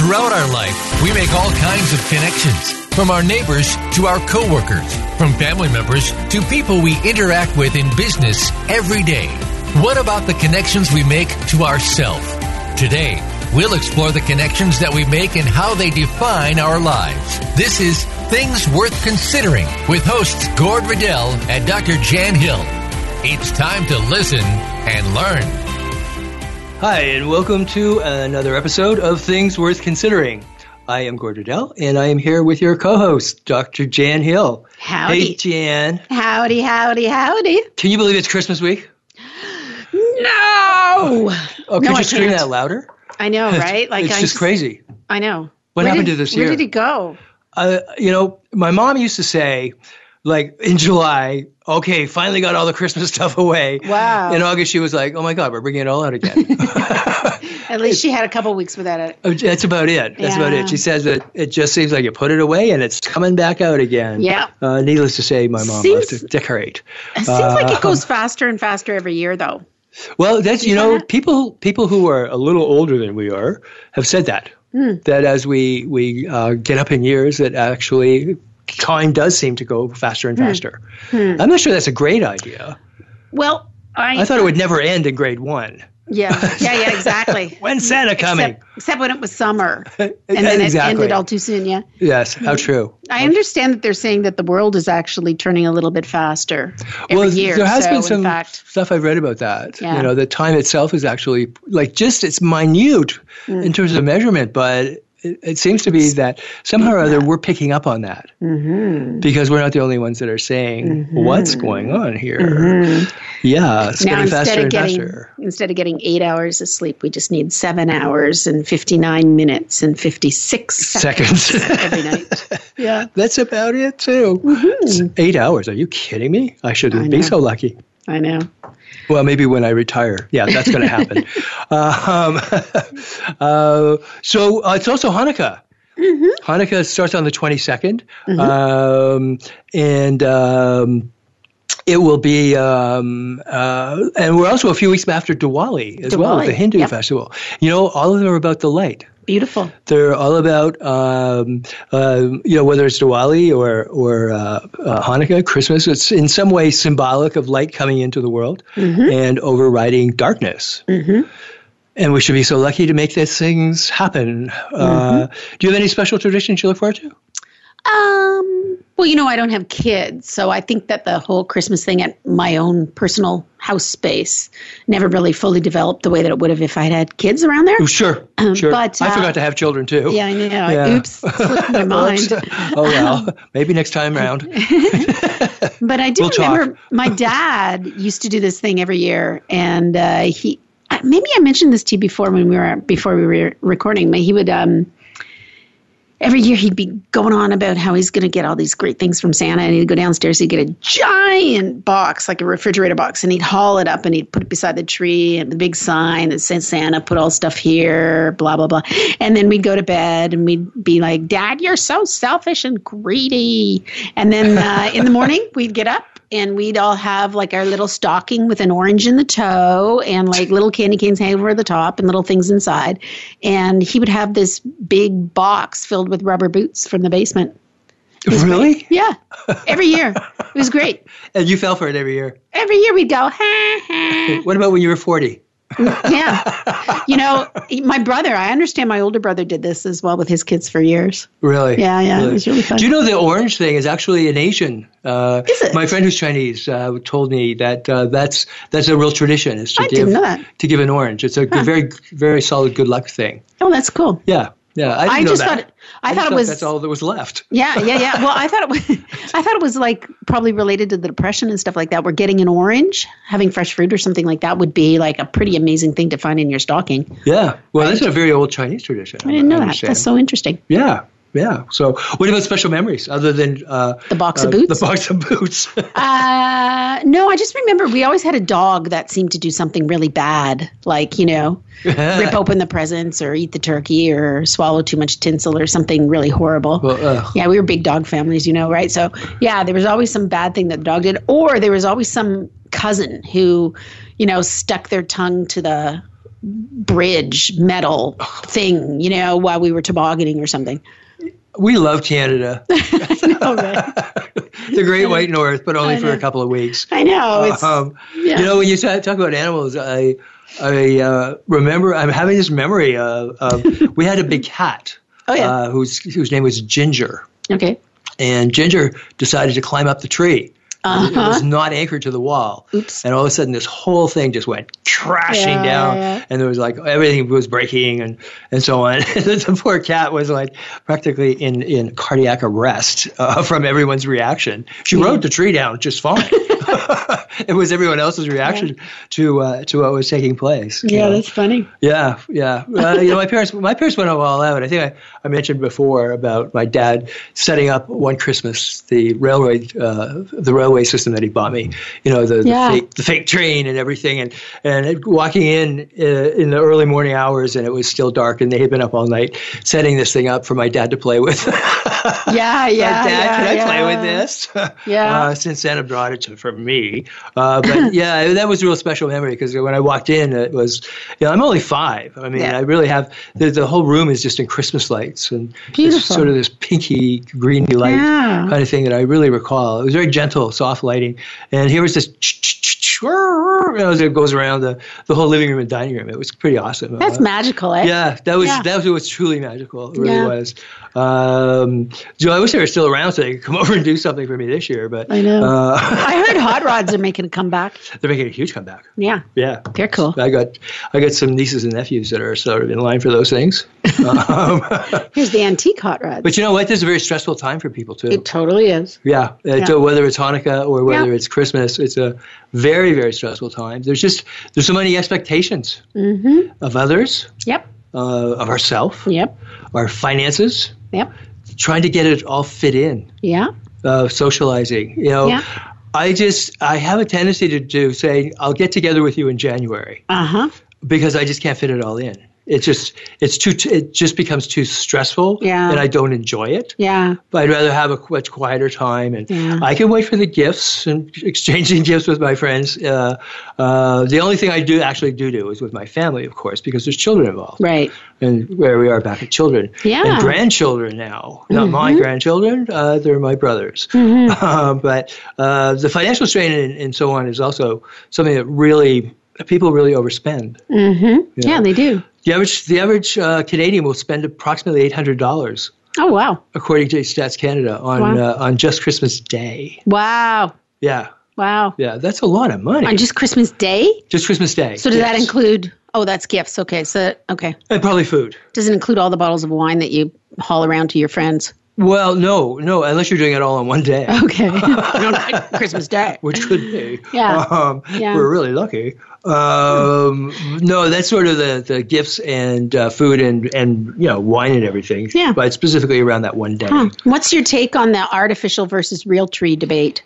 Throughout our life, we make all kinds of connections. From our neighbors to our coworkers, from family members to people we interact with in business every day. What about the connections we make to ourselves? Today, we'll explore the connections that we make and how they define our lives. This is Things Worth Considering with hosts Gord Riddell and Dr. Jan Hill. It's time to listen and learn. Hi, and welcome to another episode of Things Worth Considering. I am Gord Riddell, and I am here with your co-host, Dr. Jan Hill. Howdy. Hey, Jan. Howdy, howdy, howdy. Can you believe it's Christmas week? No. Oh, could No, you scream that louder? I know, right? Like it's I just crazy. I know. What Where happened did- to this Where year? Where did it go? Uh, you know, my mom used to say, like in July, okay, finally got all the Christmas stuff away. Wow. In August, she was like, oh my God, we're bringing it all out again. At least she had a couple weeks without it. Oh, That's about it. That's about it. She says that it just seems like you put it away and it's coming back out again. Yeah. Uh, needless to say, my mom Seems- loves to decorate. It seems like Uh, it goes faster and faster every year, though. Well, that's you You know that? people people who are a little older than we are have said that Hmm. that as we we uh, get up in years, that actually time does seem to go faster and Hmm. faster. I'm not sure that's a great idea. Well, I, I thought it would never end in grade one. Yeah, yeah, yeah, exactly. When's Santa coming? Except, except when it was summer, and then Exactly. it ended all too soon. Yeah, yes, how true. I understand that they're saying that the world is actually turning a little bit faster every well, year. there has so, been some fact, stuff I've read about that. Yeah. You know, the time itself is actually like just it's minute Mm. in terms of measurement, but it, it seems to be that somehow or other we're picking up on that Mm-hmm. because we're not the only ones that are saying what's going on here. Yeah, it's Mm-hmm. now getting instead faster of and getting faster. instead of getting eight hours of sleep, we just need seven hours and fifty nine minutes and fifty six seconds, Seconds. every night. Yeah, That's about it too. It's Eight hours? Are you kidding me? I shouldn't I be so lucky. I know. Well, maybe when I retire. Yeah, that's going to happen. uh, um, uh, so uh, it's also Hanukkah. Hanukkah starts on the 22nd. Um, and um, it will be, um, uh, and we're also a few weeks after Diwali as well, the Hindu yep. festival. You know, all of them are about the light. Beautiful. They're all about, um, uh, you know, whether it's Diwali or or uh, uh, Hanukkah, Christmas. It's in some way symbolic of light coming into the world and overriding darkness. And we should be so lucky to make these things happen. Uh, do you have any special traditions you look forward to? Um. Well, you know, I don't have kids, so I think that the whole Christmas thing at my own personal house space never really fully developed the way that it would have if I had had kids around there. Sure, sure. but, I uh, forgot to have children too. Yeah, I know. Yeah. Oops, slipped my mind. Oh well, maybe next time around. But I do We'll remember my dad used to do this thing every year, and uh, he uh, maybe I mentioned this to you before when we were before we were recording. But he would um, every year he'd be going on about how he's going to get all these great things from Santa, and he'd go downstairs, he'd get a giant box like a refrigerator box, and he'd haul it up and he'd put it beside the tree and the big sign that says Santa put all stuff here, blah blah blah, and then we'd go to bed and we'd be like, Dad, you're so selfish and greedy, and then uh, in the morning we'd get up and we'd all have like our little stocking with an orange in the toe and like little candy canes hanging over the top and little things inside. And he would have this big box filled with rubber boots from the basement. really? Yeah, every year. It was great. And you fell for it every year. Every year we'd go, ha ha. What about when you were forty? Yeah. You know, my brother, I understand my older brother did this as well with his kids for years. Really? Yeah, yeah, it was really fun. Do you know the orange thing is actually an Asian? Uh, Is it? My friend who's Chinese uh, told me that uh, that's that's a real tradition. Is to I give didn't know that. to give an orange. It's a good- very very solid good luck thing. Oh, that's cool. Yeah, yeah. I, I just that. thought I, thought it was that's all that was left. Yeah, yeah, yeah. Well, I thought it was I thought it was like probably related to the depression and stuff like that. We're getting an orange, having fresh fruit or something like that would be like a pretty amazing thing to find in your stocking. Yeah. Well, that's a very old Chinese tradition. I didn't know that. That's so interesting. Yeah. Yeah. So, what about special memories other than uh, The box of uh, boots? The box of boots. Uh, no, I just remember we always had a dog that seemed to do something really bad, like you know, rip open the presents or eat the turkey or swallow too much tinsel or something really horrible. Well, yeah, we were big dog families, you know, right? So yeah, there was always some bad thing that the dog did, or there was always some cousin who, you know, stuck their tongue to the bridge metal thing, you know, while we were tobogganing or something. We love Canada. know, the Great White North, but only for a couple of weeks. I know. It's, Um, yeah. You know, when you talk talk about animals, I I uh, remember I'm having this memory of, of we had a big cat. Oh, yeah. Uh, whose whose name was Ginger, okay. and Ginger decided to climb up the tree. It was not anchored to the wall. Uh-huh. Oops. And all of a sudden, this whole thing just went crashing Yeah, down, yeah. and there was like everything was breaking and and so on. the poor cat was like practically in in cardiac arrest uh, from everyone's reaction. She rode the tree down just fine. it was everyone else's reaction to uh, to what was taking place. Yeah, know. that's funny. Yeah, yeah. Uh, you know, my parents, my parents went all out. I think I, I mentioned before about my dad setting up one Christmas the railway, uh, the railway system that he bought me. You know, the, Yeah. the, fake, the fake train and everything, and and walking in uh, in the early morning hours, and it was still dark, and they had been up all night setting this thing up for my dad to play with. Yeah, yeah. Dad, yeah, can I yeah. play with this? Yeah. Uh, since Santa brought it to, for me. Uh, but yeah, that was a real special memory because when I walked in, it was, you know, I'm only five. I mean, Yeah. I really have, the, the whole room is just in Christmas lights and sort of this pinky, greeny light Yeah. kind of thing that I really recall. It was very gentle, soft lighting. And here was this, you know, as it goes around the, the whole living room and dining room. It was pretty awesome. That's Uh, magical, eh? yeah, that was Yeah. that was truly magical. It really Yeah. was. Um, Joe, I wish they were still around so they could come over and do something for me this year. But I know. uh, I heard hot rods are making a comeback. they're making a huge comeback. Yeah, Yeah, they're cool. I got I got some nieces and nephews that are sort of in line for those things. um, Here's the antique hot rods. but you know what? This is a very stressful time for people too. it totally is. Yeah, uh, so whether it's Hanukkah or whether Yeah. it's Christmas, it's a very very stressful time. There's just there's so many expectations Mm-hmm. of others, Yep. uh, of ourselves, Yep. our finances, Yep. trying to get it all fit in. Yeah. uh, socializing. You know, Yeah. I just I have a tendency to do say I'll get together with you in January Uh huh. because I just can't fit it all in. It's just it's too it just becomes too stressful Yeah. and I don't enjoy it. Yeah. But I'd rather have a much quieter time and Yeah. I can wait for the gifts and exchanging gifts with my friends. Uh, uh, the only thing I do actually do do is with my family, of course, because there's children involved Right. and where we are back at children Yeah. and grandchildren now. Not my grandchildren; uh, they're my brothers. Uh, but uh, the financial strain and, and so on is also something that really people really overspend. Mm-hmm. Yeah. they do. The average the average uh, Canadian will spend approximately eight hundred dollars, Oh wow. according to Stats Canada, on Wow. uh, on just Christmas Day. Wow. Yeah, Wow. yeah, that's a lot of money. On just Christmas Day? just Christmas Day. So does that include? Oh, that's gifts. Okay. So okay. and probably food? Does it include all the bottles of wine that you haul around to your friends? Well, no, no, unless you're doing it all on one day. Okay. No, not Christmas Day. which could be. Yeah. Um, Yeah. We're really lucky. Um, no, that's sort of the, the gifts and uh, food and, and, you know, wine and everything. Yeah. But specifically around that one day. Huh. What's your take on the artificial versus real tree debate?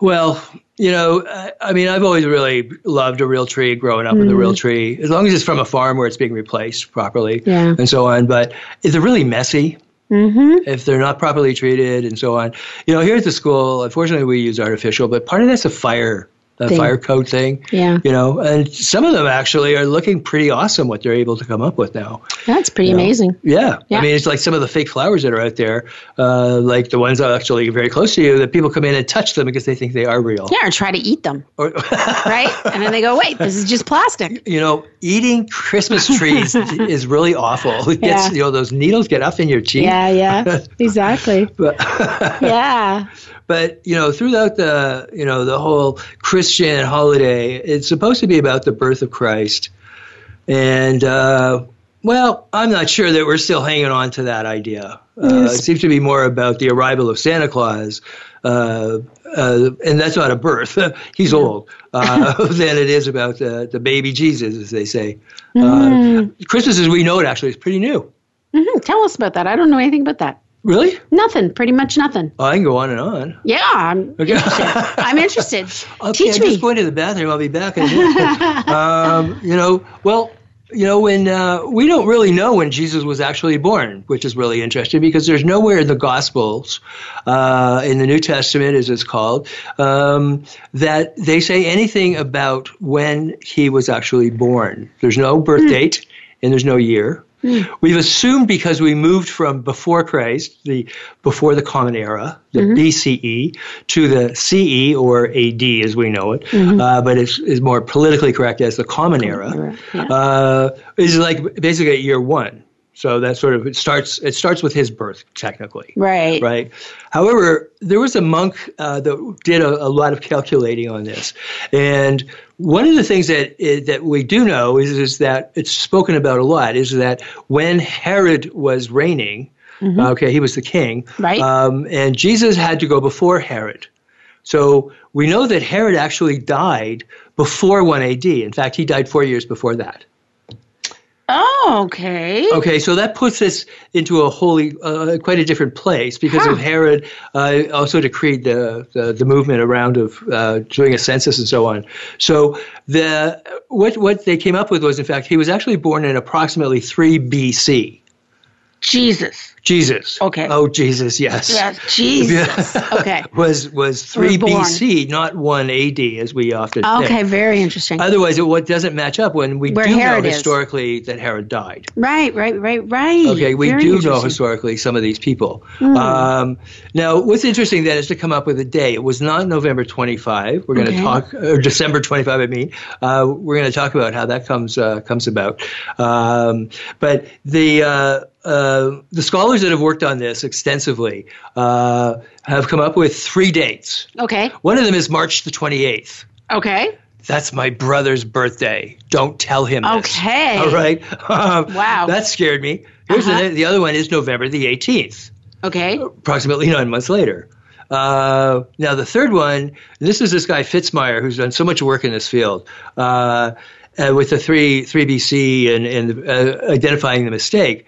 Well, you know, I, mean, I've always really loved a real tree, growing up with a real tree, as long as it's from a farm where it's being replaced properly Yeah. and so on. But they're really messy, Mm-hmm. if they're not properly treated and so on. You know, here at the school, unfortunately, we use artificial, but part of that's a fire, a Thing. fire code thing. Yeah. You know, and some of them actually are looking pretty awesome what they're able to come up with now. That's pretty you know. amazing. Yeah. Yeah. I mean, it's like some of the fake flowers that are out there, uh, like the ones that are actually very close to you, that people come in and touch them because they think they are real. Yeah, or try to eat them, Or, right? and then they go, wait, this is just plastic. you know, eating Christmas trees is really awful. It gets, Yeah. you know, those needles get up in your cheek. Yeah, yeah, exactly. But, Yeah. but you know, throughout the you know the whole Christian holiday, it's supposed to be about the birth of Christ, and uh, well, I'm not sure that we're still hanging on to that idea. Uh, It seems to be more about the arrival of Santa Claus. Uh, uh, and that's not a birth. He's old. Uh, than it is about the, the baby Jesus, as they say. Uh, Christmas, as we know it, actually is pretty new. hmm Tell us about that. I don't know anything about that. Really? Nothing. Pretty much nothing. Oh, I can go on and on. Yeah, I'm Okay. interested. I'm interested. Okay, Teach I'm me. just going to the bathroom. I'll be back in a minute. um, you know, well, you know, when uh, we don't really know when Jesus was actually born, which is really interesting because there's nowhere in the Gospels, uh, in the New Testament, as it's called, um, that they say anything about when he was actually born. There's no birth mm. date and there's no year. Mm. We've assumed because we moved from before Christ, the before the Common Era, the mm-hmm. BCE, to the CE or AD as we know it, mm-hmm. uh, but it's, is more politically correct as the Common Era, yeah. uh, is like basically at year one. So that sort of it starts. It starts with his birth, technically. Right. Right. However, there was a monk uh, that did a, a, lot of calculating on this, and one of the things that that we do know is is that it's spoken about a lot. Is that when Herod was reigning, mm-hmm. okay, he was the king, right? Um, and Jesus had to go before Herod. So we know that Herod actually died before 1 AD. In fact, he died four years before that. Oh, okay. Okay, so that puts us into a wholly, uh, quite a different place because huh. of Herod uh, also decreed the, the, the movement around of uh, doing a census and so on. So the what what they came up with was, in fact, he was actually born in approximately three BC. Jesus. Jesus. Okay. Oh, Jesus. Yes. Yes. Jesus. Okay. was was three BC, not one AD, as we often. Okay. Think. Very interesting. Otherwise, it what doesn't match up when we Where do Herod know is. historically that Herod died. Right. Right. Right. Right. Okay, we very do know historically some of these people. Mm. Um, now, what's interesting then is to come up with a day. It was not November 25. We're going to Okay. talk, or December 25. I mean, uh, we're going to talk about how that comes uh, comes about. Um, but the uh, uh, the scholars that have worked on this extensively uh, have come up with three dates. Okay. One of them is March the 28th. Okay. That's my brother's birthday. Don't tell him this. Okay. All right. Um, Wow. That scared me. Here's Uh-huh. the, the other one is November the 18th, Okay. approximately nine months later. Uh, now, the third one, this is this guy Fitzmyer, who's done so much work in this field. Uh, uh, with the three three BC and, and uh, identifying the mistake,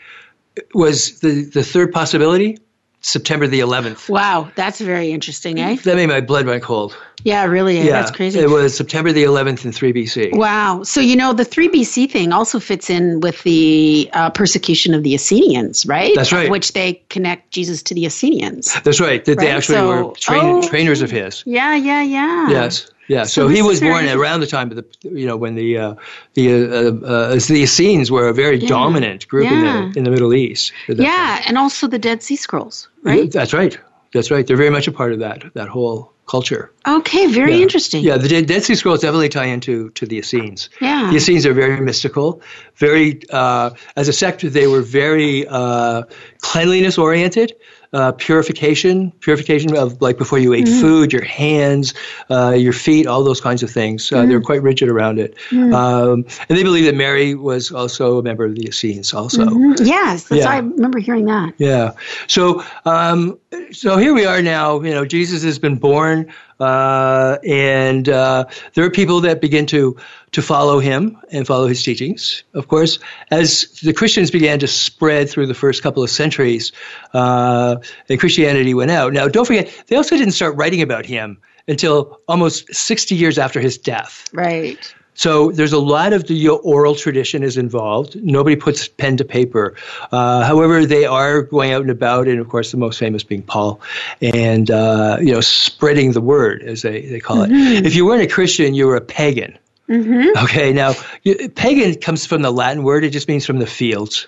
was the, the third possibility September the 11th. Wow. That's very interesting, eh? That made my blood run cold. Yeah. Really. eh? Yeah, That's crazy. It was September the 11th in 3 BC. Wow. So, you know, the 3 BC thing also fits in with the uh, persecution of the Essenians, right? That's right. Which they connect Jesus to the Essenians. That's right. That they actually so- were train, oh. trainers of his. Yeah, yeah, yeah. Yes. Yeah. So, So he was born around the time of the, you know, when the uh, the uh, uh, the Essenes were a very dominant group Yeah. in the in the Middle East. Yeah, and also the Dead Sea Scrolls, time. right? That's right. That's right. They're very much a part of that that whole culture. Okay, very Yeah. interesting. Yeah, the Dead, Dead Sea Scrolls definitely tie into to the Essenes. Yeah. The Essenes are very mystical, very uh, as a sect they were very uh, cleanliness oriented. Uh, purification, purification of like before you ate Mm-hmm. food, your hands, uh, your feet, all those kinds of things. Uh, Mm-hmm. They're quite rigid around it, um, and they believe that Mary was also a member of the Essenes, also. Mhm. Yes, that's Yeah. I remember hearing that. Yeah. So, um, so here we are now. You know, Jesus has been born, uh, and uh, there are people that begin to to follow him and follow his teachings. Of course, as the Christians began to spread through the first couple of centuries, uh, and Christianity went out. Now, don't forget, they also didn't start writing about him until almost 60 years after his death. Right. So there's a lot of the oral tradition is involved. Nobody puts pen to paper. Uh, however, they are going out and about, and of course, the most famous being Paul, and uh, you know, spreading the word as they, they call it. If you weren't a Christian, you were a pagan. Okay, now you, pagan comes from the Latin word; it just means from the fields,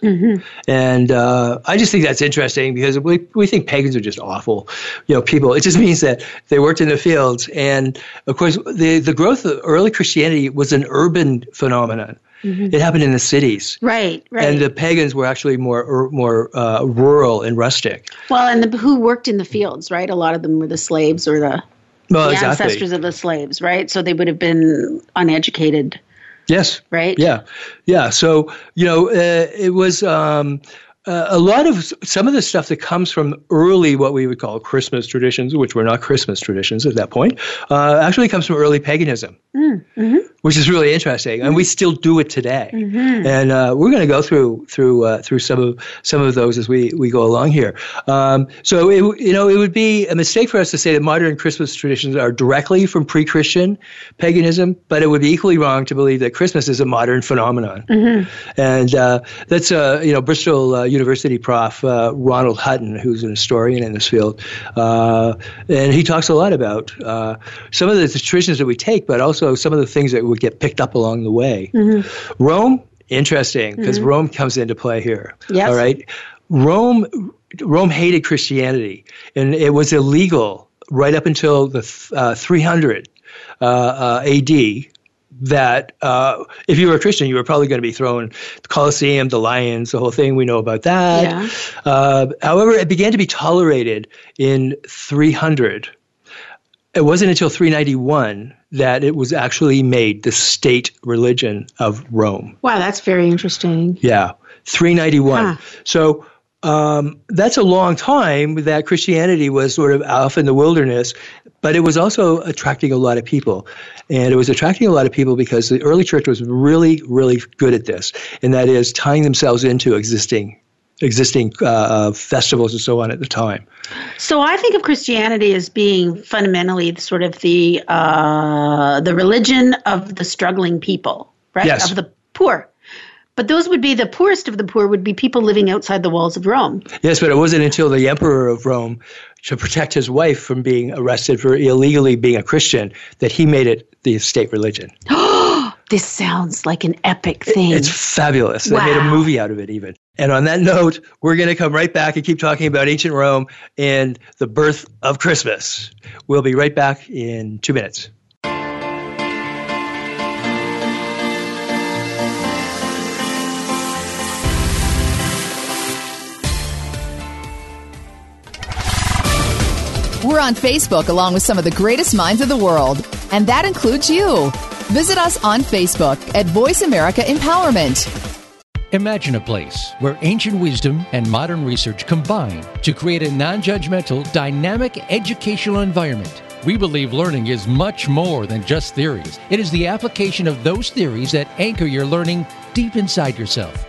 and uh, I just think that's interesting because we we think pagans are just awful, you know, people. It just means that they worked in the fields, and of course, the the growth of early Christianity was an urban phenomenon. It happened in the cities. Right, right. And the pagans were actually more more uh, rural and rustic. well, and the, who worked in the fields, right? A lot of them were the slaves or the, Well, the exactly. ancestors of the slaves, right? So they would have been uneducated, Yes. right? Yeah, yeah. So you know, uh, it was um, uh, a lot of some of the stuff that comes from early what we would call Christmas traditions, which were not Christmas traditions at that point, uh, actually comes from early paganism, mm, hmm which is really interesting, and we still do it today. Mm-hmm. And uh, we're going to go through through uh, through some of some of those as we, we go along here. Um, so it, you know it would be a mistake for us to say that modern Christmas traditions are directly from pre-Christian paganism, but it would be equally wrong to believe that Christmas is a modern phenomenon. Mm-hmm. And uh, that's uh, you know Bristol uh, University prof uh, Ronald Hutton, who's an historian in this field, uh, and he talks a lot about uh, some of the traditions that we take, but also some of the things that would get picked up along the way. Mm-hmm. Rome, interesting, because mm-hmm. Rome comes into play here. Yes. All right, Rome. Rome hated Christianity, and it was illegal right up until the uh, 300 uh, uh, AD that uh, if you were a Christian, you were probably going to be thrown the Colosseum, the lions, the whole thing. We know about that. Yeah. Uh, however, it began to be tolerated in 300. It wasn't until 391 that it was actually made the state religion of Rome. Wow, that's very interesting. Yeah, 391. Huh. So um, that's a long time that Christianity was sort of off in the wilderness, but it was also attracting a lot of people. And it was attracting a lot of people because the early church was really, really good at this, and that is tying themselves into existing existing uh, uh, festivals and so on at the time. So I think of Christianity as being fundamentally sort of the uh, the religion of the struggling people, right? Yes. Of the poor. But those would be the poorest of the poor, would be people living outside the walls of Rome. Yes, but it wasn't until the emperor of Rome, to protect his wife from being arrested for illegally being a Christian, that he made it the state religion. this sounds like an epic thing. It's fabulous. Wow. They made a movie out of it, even. And on that note, we're going to come right back and keep talking about ancient Rome and the birth of Christmas. We'll be right back in two minutes. We're on Facebook along with some of the greatest minds of the world, and that includes you. Visit us on Facebook at Voice America Empowerment. Imagine a place where ancient wisdom and modern research combine to create a non judgmental, dynamic educational environment. We believe learning is much more than just theories. It is the application of those theories that anchor your learning deep inside yourself.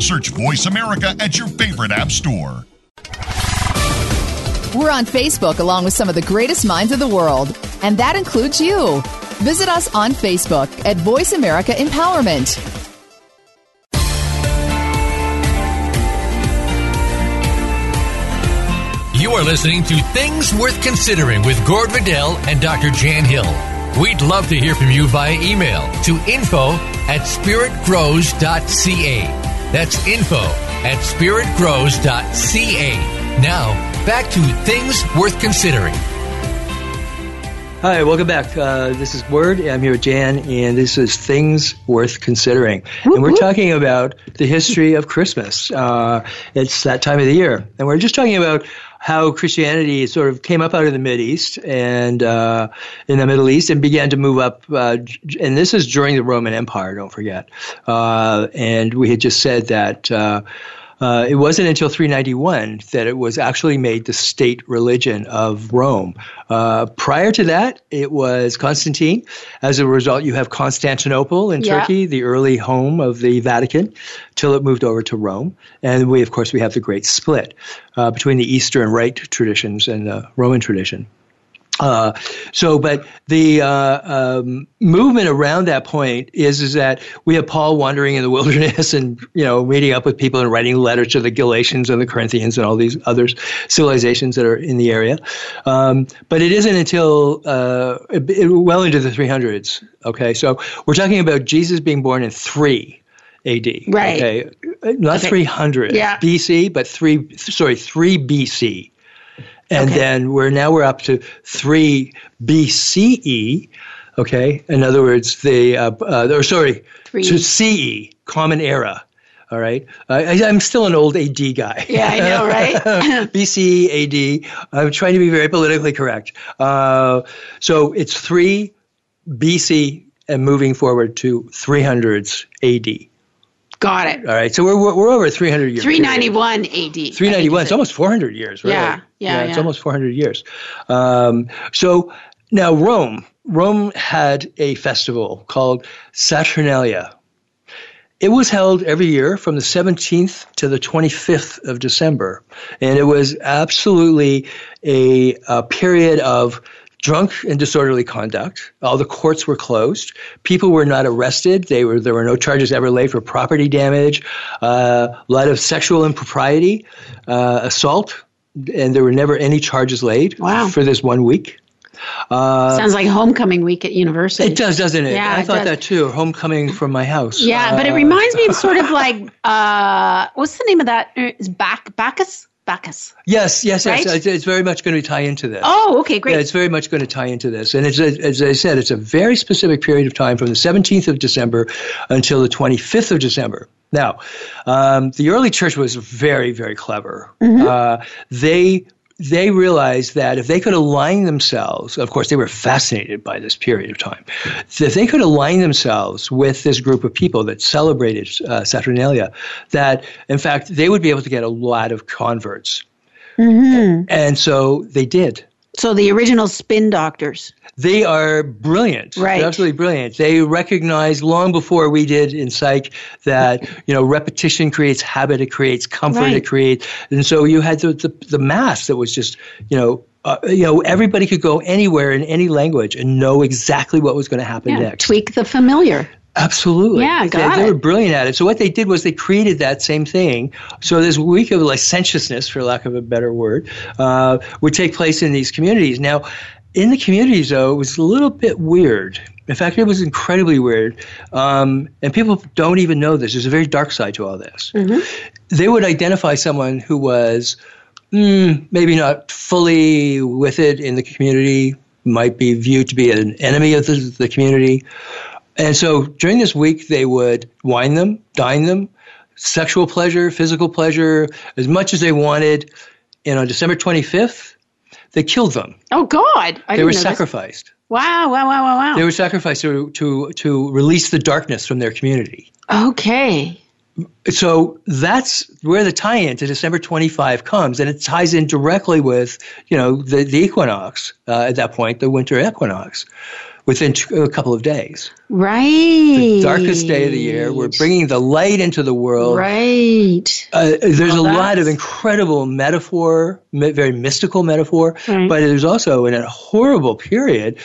Search Voice America at your favorite app store. We're on Facebook along with some of the greatest minds of the world, and that includes you. Visit us on Facebook at Voice America Empowerment. You are listening to Things Worth Considering with Gord Riddell and Dr. Jan Hill. We'd love to hear from you via email to info at spiritgrows.ca. That's info at spiritgrows.ca. Now, back to things worth considering. Hi, welcome back. Uh, this is Gord. I'm here with Jan, and this is Things Worth Considering. And we're talking about the history of Christmas. Uh, it's that time of the year. And we're just talking about how Christianity sort of came up out of the Mid East and uh, in the Middle East and began to move up. Uh, and this is during the Roman Empire, don't forget. Uh, and we had just said that. Uh, it wasn't until 391 that it was actually made the state religion of Rome. Uh, prior to that, it was Constantine. As a result, you have Constantinople in yeah. Turkey, the early home of the Vatican, till it moved over to Rome. And we, of course, we have the great split uh, between the Eastern Rite traditions and the Roman tradition. Uh, so, but the uh, um, movement around that point is is that we have Paul wandering in the wilderness and you know meeting up with people and writing letters to the Galatians and the Corinthians and all these other civilizations that are in the area. Um, but it isn't until uh, well into the 300s. Okay, so we're talking about Jesus being born in three. AD. Right. Okay. Not okay. 300 yeah. BC, but three, sorry, 3 BC and okay. then we're now we're up to three BCE. Okay, in other words, the uh, uh, or sorry, three. to CE, Common Era. All right, uh, I, am still an old AD guy. Yeah, I know, right? BCE AD. I'm trying to be very politically correct. Uh, so it's three BC and moving forward to 300s AD. Got it. All right. So we're, we're, over 300 years. 391 period. AD. 391. It's almost 400 years, right? Yeah. Yeah. yeah, It's almost 400 years. Um, so now Rome. Rome had a festival called Saturnalia. It was held every year from the 17th to the 25th of December. And it was absolutely a, a period of drunk and disorderly conduct. All the courts were closed. People were not arrested. They were there were no charges ever laid for property damage. Uh, a lot of sexual impropriety, uh, assault, and there were never any charges laid wow. for this one week. Uh, Sounds like homecoming week at university. It does, doesn't it? Yeah, I it thought does. that too. Homecoming from my house. Yeah, but it uh, reminds me of sort of like uh, what's the name of that? Is back Bacchus? Bacchus. Yes, yes, right? yes. It's very much going to tie into this. Oh, okay, great. Yeah, it's very much going to tie into this. And it's, as I said, it's a very specific period of time from the 17th of December until the 25th of December. Now, um, the early church was very, very clever. Mm-hmm. Uh, they they realized that if they could align themselves, of course, they were fascinated by this period of time. If they could align themselves with this group of people that celebrated uh, Saturnalia, that in fact they would be able to get a lot of converts. Mm-hmm. And so they did. So the original spin doctors. They are brilliant. Right. They're absolutely brilliant. They recognize long before we did in psych that, you know, repetition creates habit, it creates comfort, right. it creates. And so you had the, the, the mass that was just, you know, uh, you know, everybody could go anywhere in any language and know exactly what was going to happen yeah, next. Tweak the familiar. Absolutely. Yeah, got they, it. they were brilliant at it. So what they did was they created that same thing. So this week of licentiousness, for lack of a better word, uh, would take place in these communities. Now, in the communities, though, it was a little bit weird. In fact, it was incredibly weird. Um, and people don't even know this. There's a very dark side to all this. Mm-hmm. They would identify someone who was mm, maybe not fully with it in the community, might be viewed to be an enemy of the, the community. And so during this week, they would wine them, dine them, sexual pleasure, physical pleasure, as much as they wanted. And on December 25th, they killed them. Oh God! I they were sacrificed. This. Wow! Wow! Wow! Wow! Wow! They were sacrificed to to to release the darkness from their community. Okay. So that's where the tie-in to December 25 comes, and it ties in directly with you know the the equinox uh, at that point, the winter equinox within a couple of days. Right. The darkest day of the year. We're bringing the light into the world. Right. Uh, there's well, a lot of incredible metaphor, very mystical metaphor, right. but there's also in a horrible period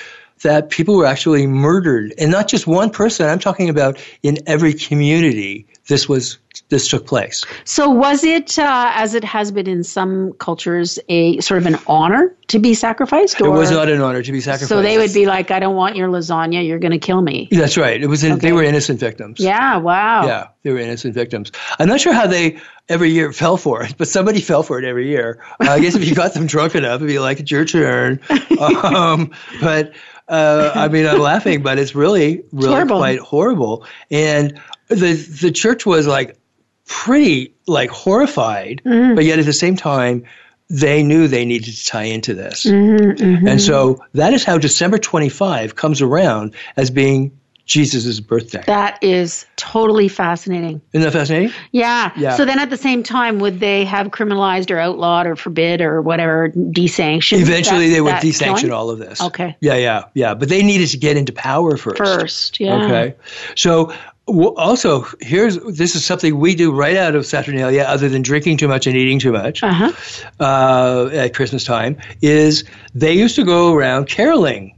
that people were actually murdered, and not just one person. I'm talking about in every community. This was this took place. So, was it, uh, as it has been in some cultures, a sort of an honor to be sacrificed? Or? It was not an honor to be sacrificed. So they would be like, "I don't want your lasagna. You're going to kill me." That's right. It was. In, okay. They were innocent victims. Yeah. Wow. Yeah, they were innocent victims. I'm not sure how they every year fell for it, but somebody fell for it every year. Uh, I guess if you got them drunk enough, it'd be like it's your turn. Um, but uh, I mean, I'm laughing, but it's really, really horrible. quite horrible. And the the church was like pretty like horrified, mm-hmm. but yet at the same time, they knew they needed to tie into this. Mm-hmm, And so that is how December 25 comes around as being Jesus' birthday. That is totally fascinating. Isn't that fascinating? Yeah. Yeah. So then at the same time, would they have criminalized or outlawed or forbid or whatever, desanctioned? Eventually, that- they would desanction all of this. Okay. Yeah, yeah, yeah. But they needed to get into power first. First, yeah. Okay. So also here's this is something we do right out of Saturnalia, other than drinking too much and eating too much Uh-huh. uh, at Christmas time, is they used to go around caroling,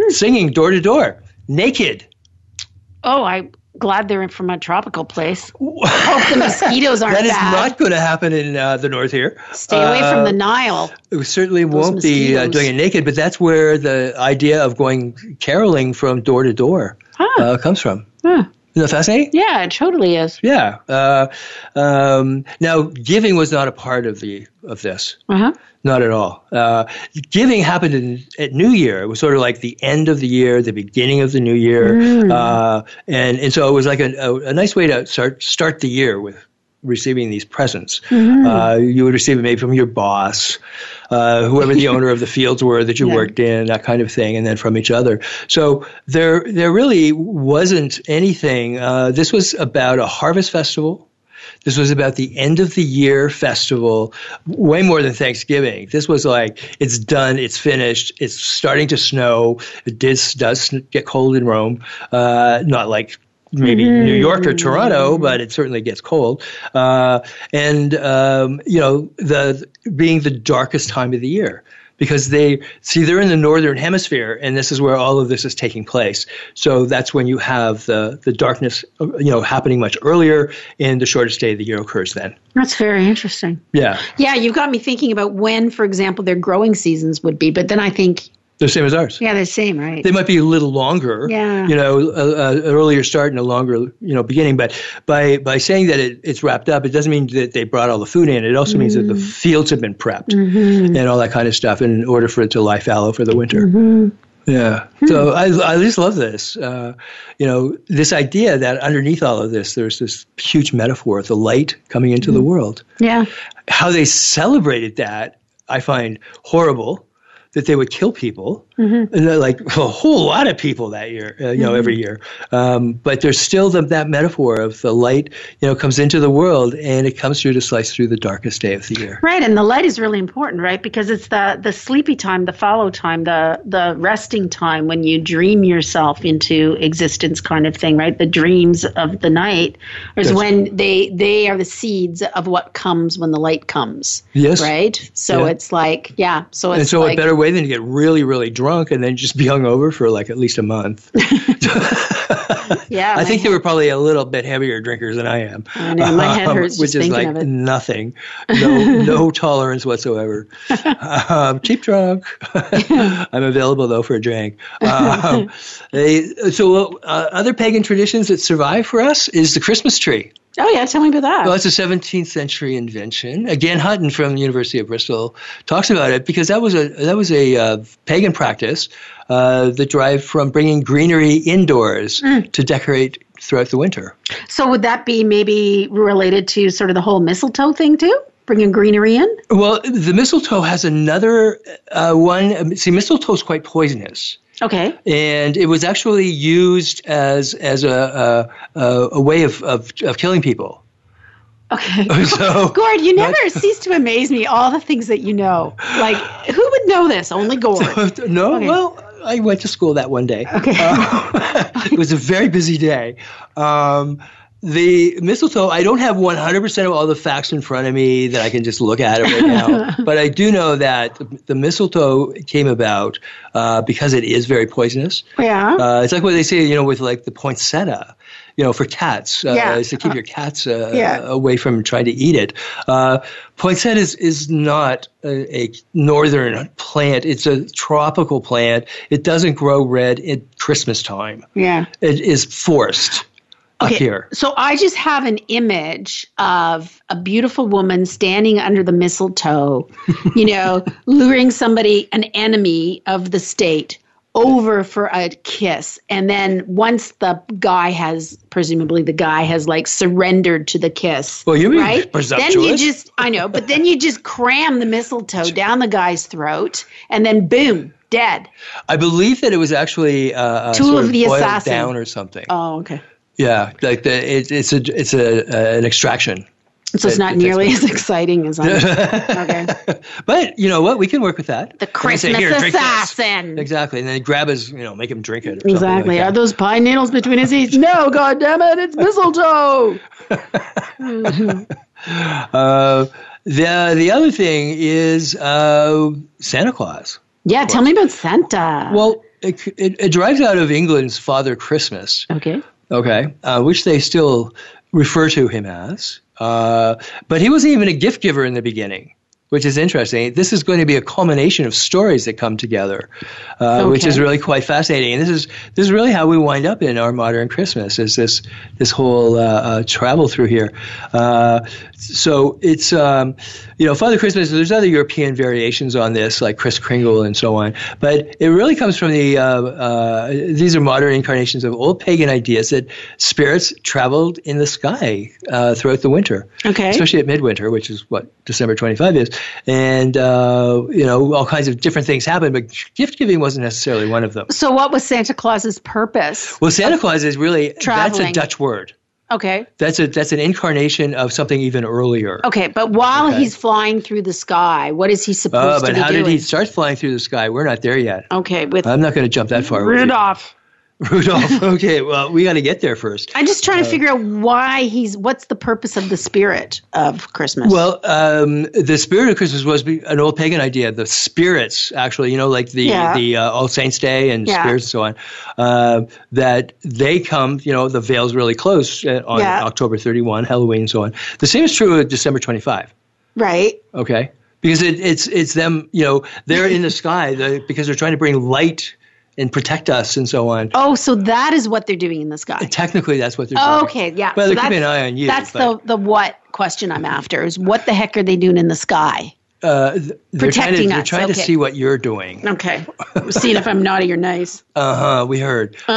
Hmm. singing door to door, naked. Oh, I'm glad they're in from a tropical place. Hope the mosquitoes aren't That is bad. not going to happen in uh, the north here. Stay away from Uh, the Nile. We certainly won't be uh, doing it naked, but that's where the idea of going caroling from door to door Huh. uh, comes from. Huh. Isn't that fascinating? Yeah, it totally is. Yeah. Uh, um, now, giving was not a part of the of this. Uh-huh. Not at all. Uh, giving happened in, at New Year. It was sort of like the end of the year, the beginning of the new year, uh, and and so it was like a, a, a nice way to start start the year with receiving these presents. Uh, you would receive it maybe from your boss, uh, whoever the owner of the fields were that you Yeah. worked in, that kind of thing, and then from each other. So there there really wasn't anything. Uh, this was about a harvest festival. This was about the end of the year festival, way more than Thanksgiving. This was like, it's done, it's finished, it's starting to snow. It does, does get cold in Rome, uh, not like maybe New York or Toronto, but it certainly gets cold. Uh, and, um, you know, the being the darkest time of the year. Because they see they're in the northern hemisphere, and this is where all of this is taking place. So that's when you have the the darkness, uh, you know, happening much earlier, and the shortest day of the year occurs then. That's very interesting. Yeah, Yeah, you've got me thinking about when, for example, their growing seasons would be. But then I think, they're the same as ours. yeah, they're the same, right? They might be a little longer, Yeah. you know, an earlier start and a longer, you know, beginning. But by by saying that it, it's wrapped up, it doesn't mean that they brought all the food in. It also means that the mm-hmm. fields have been prepped mm-hmm. and all that kind of stuff in order for it to lie fallow for the winter. Mm-hmm. Yeah. Hmm. So I, I just love this. Uh, you know, this idea that underneath all of this, there's this huge metaphor, of the light coming into the world. yeah. How they celebrated that, I find horrible. That they would kill people, they're like a whole lot of people that year, uh, you know, every year. Um, but there's still the, that metaphor of the light, you know, comes into the world, and it comes through to slice through the darkest day of the year. Right, and the light is really important, right? Because it's the the sleepy time, the follow time, the the resting time when you dream yourself into existence, kind of thing, right? The dreams of the night is Yes. when they they are the seeds of what comes when the light comes. Yes. Right. So Yeah. it's like yeah. So it's And so, like, a better way than to get really, really drunk and then just be hungover for like at least a month. yeah. I think they were probably a little bit heavier drinkers than I am. I know, my head hurts just which is like nothing, no, no tolerance whatsoever. um, cheap drunk. I'm available though for a drink. Um, they, so, uh, other pagan traditions that survive for us is the Christmas tree. Oh yeah, tell me about that. Well, it's a 17th century invention. Again, Hutton from the University of Bristol talks about it because that was a that was a uh, pagan practice uh, that derived from bringing greenery indoors to decorate throughout the winter. so would that be maybe related to sort of the whole mistletoe thing too? Bringing greenery in? Well, the mistletoe has another uh, one. See, mistletoe is quite poisonous. Okay. and it was actually used as as a a, a, a way of, of of killing people. Okay. So Gord, you never cease to amaze me. All the things that you know, like who would know this? Only Gord. no, Okay. well, I went to school that one day. Okay. Uh, it was a very busy day. Um, the mistletoe, I don't have 100% of all the facts in front of me that I can just look at it right now. but I do know that the, mistletoe came about uh, because it is very poisonous. Yeah. Uh, it's like what they say, you know, with like the poinsettia, you know, for cats, uh, Yeah. is to keep your cats uh, Yeah. away from trying to eat it. Uh, poinsettia is, is not a, a northern plant. It's a tropical plant. It doesn't grow red at Christmas time. yeah. It is forced up here. So I just have an image of a beautiful woman standing under the mistletoe, you know, luring somebody, an enemy of the state, over for a kiss and then once the guy has presumably the guy has like surrendered to the kiss Well, you mean right then you just i know but then you just cram the mistletoe down the guy's throat and then boom dead I believe that it was actually uh, uh, Tool sort of the boiled assassin. down or something. oh okay yeah, like the it, it's a it's a uh, an extraction. so it's It- not it nearly as exciting as i'm okay But you know what? We can work with that. the And they say, christmas this." assassin Exactly, and then grab his, you know, make him drink it. Or Exactly. Like Are that. those pine needles between his teeth? No, God damn it, it's mistletoe. Uh, the the other thing is uh, Santa Claus. Yeah, tell me about Santa. Well, it, it, it derives out of England's Father Christmas. okay. Okay, uh, which they still refer to him as. Uh, but he wasn't even a gift giver in the beginning, which is interesting. This is going to be a culmination of stories that come together, uh, which is really quite fascinating. And this is this is really how we wind up in our modern Christmas is this this whole uh, uh, travel through here. Uh, so it's um, you know Father Christmas. There's other European variations on this, like Kris Kringle and so on. But it really comes from the uh, uh, these are modern incarnations of old pagan ideas that spirits traveled in the sky uh, throughout the winter, Okay. especially at midwinter, which is what December 25 is, and uh, you know all kinds of different things happen. But gift giving wasn't necessarily one of them. So, what was Santa Claus's purpose? Well, Santa Claus is really traveling. that's a Dutch word. Okay. That's a that's an incarnation of something even earlier. Okay, but while Okay. he's flying through the sky, what is he Oh, supposed to do? but how did he start flying through the sky? We're not there yet. Okay, with I'm not going to jump that far. Rudolph. Rudolph. Okay, well, we got to get there first. I'm just trying to figure out why he's. What's the purpose of the spirit of Christmas? Well, um, the spirit of Christmas was an old pagan idea. The spirits, actually, you know, like the Yeah. the uh, All Saints Day and Yeah. spirits and so on, uh, that they come. You know, the veil's really close uh, on Yeah. October 31, Halloween, and so on. The same is true of December 25. right. Okay, because it, it's it's them. You know, they're in the sky the, because they're trying to bring light and protect us and so on. Oh, so that is what they're doing in the sky. Technically, that's what they're Oh, doing. okay, yeah. Well, so they're keeping an that's- eye on you. That's but, the the what question I'm after is what the heck are they doing in the sky? uh, th- they're trying to, protecting they're us, trying to see what you're doing. Okay, seeing if I'm naughty or nice. Uh huh. We heard. Uh,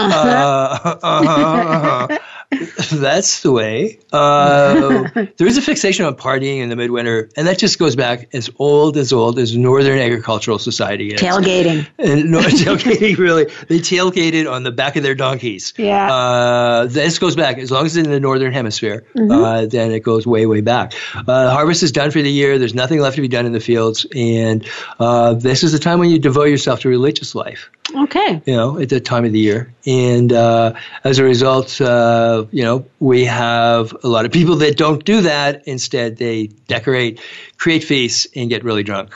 uh-huh, uh-huh. That's the way. Uh, there is a fixation on partying in the midwinter, and that just goes back as old as old as Northern Agricultural Society is. Tailgating. And no, tailgating really. They tailgated on the back of their donkeys. Yeah. Uh, this goes back as long as it's in the northern hemisphere. Mm-hmm. Uh, then it goes way, way back. Uh, harvest is done for the year. There's nothing left to be done in the fields, and uh, this is the time when you devote yourself to religious life Okay. you know, at that time of the year. And uh, as a result, uh, you know, we have a lot of people that don't do that. Instead, they decorate, create feasts, and get really drunk.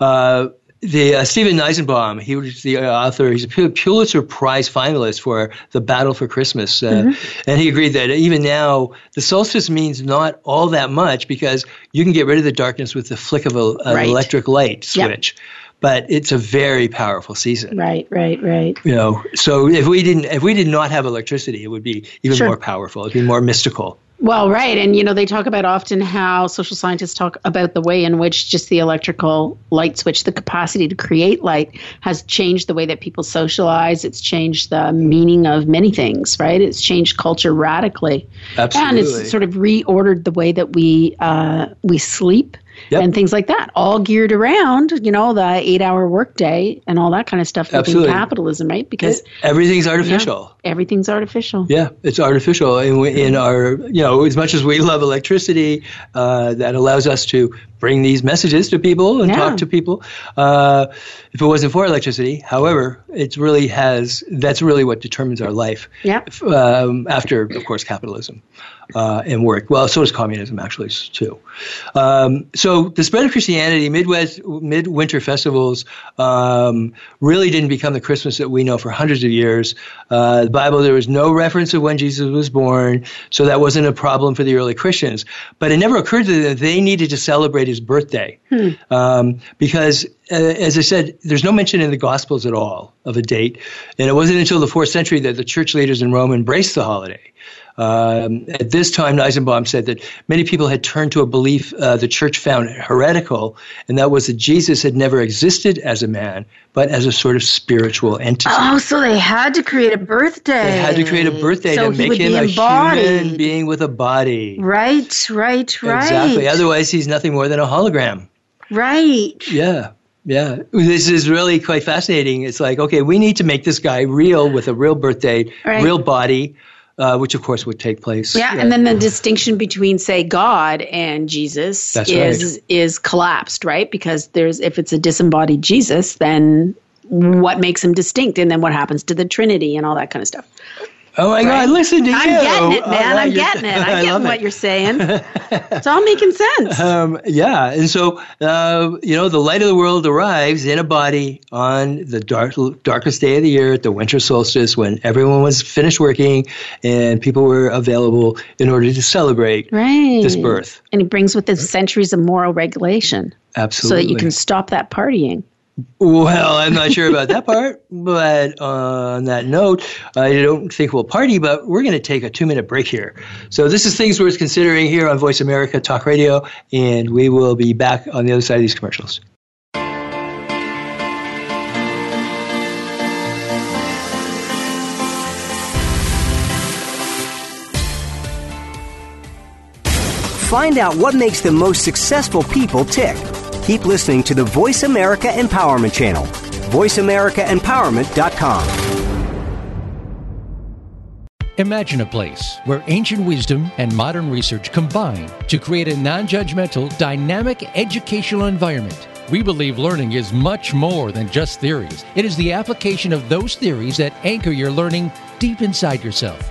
Uh, the uh, Stephen Nissenbaum, he was the author. He's a Pulitzer Prize finalist for The Battle for Christmas, uh, and he agreed that even now the solstice means not all that much because you can get rid of the darkness with the flick of a, an Right. electric light Yep. But it's a very powerful season Right. Right. Right. you know so if we didn't if we did not have electricity it would be even Sure. more powerful it'd be more mystical Well, right. And, you know, they talk about often how social scientists talk about the way in which just the electrical light switch, the capacity to create light, has changed the way that people socialize. It's changed the meaning of many things, right? It's changed culture radically. Absolutely. and it's sort of reordered the way that we, uh, we sleep. Yep. And things like that, all geared around, you know, the eight-hour workday and all that kind of stuff within Absolutely. capitalism, right? Because everything's artificial everything's artificial. yeah, it's artificial and we, in our you know as much as we love electricity uh, that allows us to bring these messages to people and Yeah. talk to people uh, if it wasn't for electricity however it really has that's really what determines our life Yeah. Um, after of course capitalism uh, and work. Well, so does communism actually too. Um, so the spread of Christianity, Midwest midwinter festivals um, really didn't become the Christmas that we know for hundreds of years. Uh, the Bible there was no reference of when Jesus was born, so that wasn't a problem for the early Christians. But it never occurred to them that they needed to celebrate his birthday um, because uh, as I said, there's no mention in the Gospels at all of a date, and it wasn't until the fourth century that the church leaders in Rome embraced the holiday. Um, at this time, Nissenbaum said that many people had turned to a belief uh, the church found heretical, and that was that Jesus had never existed as a man, but as a sort of spiritual entity. Oh, so they had to create a birthday. They had to create a birthday so to make him a human being with a body. Right, right, right. Exactly. Otherwise, he's nothing more than a hologram. Right. Yeah. Yeah, this is really quite fascinating. It's like, okay, we need to make this guy real with a real birth date, right. real body, uh, which of course would take place. Yeah, and then the distinction between say God and Jesus That's is right. is collapsed, right? Because there's if it's a disembodied Jesus, then what makes him distinct, and then what happens to the Trinity and all that kind of stuff. Oh my Right? God! Listen to you. I'm getting it, man. I'm getting it. I I'm getting what it. you're saying. it's all making sense. Um, yeah, and so uh, you know, the light of the world arrives in a body on the dark, darkest day of the year, at the winter solstice, when everyone was finished working and people were available in order to celebrate right. this birth. And it brings with it centuries of moral regulation Absolutely. so that you can stop that partying. Well, I'm not sure about that part, but uh, on that note, I don't think we'll party, but we're going to take a two minute break here. So, this is Things Worth Considering here on Voice America Talk Radio, and we will be back on the other side of these commercials. Find out what makes the most successful people tick. Keep listening to the Voice America Empowerment Channel. VoiceAmericaEmpowerment.com. Imagine a place where ancient wisdom and modern research combine to create a non judgmental, dynamic educational environment. We believe learning is much more than just theories. It is the application of those theories that anchor your learning deep inside yourself.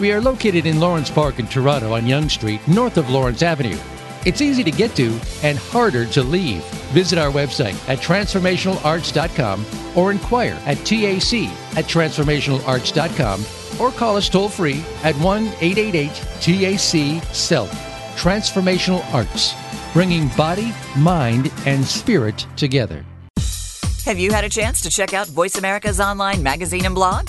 We are located in Lawrence Park in Toronto on Yonge Street, north of Lawrence Avenue. It's easy to get to and harder to leave. Visit our website at transformationalarts.com or inquire at TAC at transformationalarts.com or call us toll free at 1 888 TAC SELF. Transformational Arts, bringing body, mind, and spirit together. Have you had a chance to check out Voice America's online magazine and blog?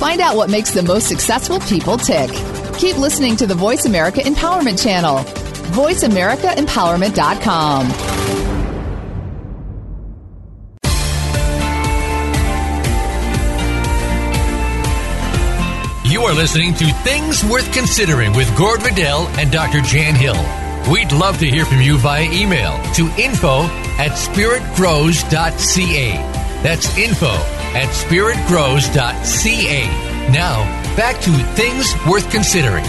Find out what makes the most successful people tick. Keep listening to the Voice America Empowerment Channel. VoiceAmericaEmpowerment.com. You are listening to Things Worth Considering with Gord Vidal and Dr. Jan Hill. We'd love to hear from you via email to info at spiritgrows.ca. That's info at spiritgrows.ca. Now, back to Things Worth Considering.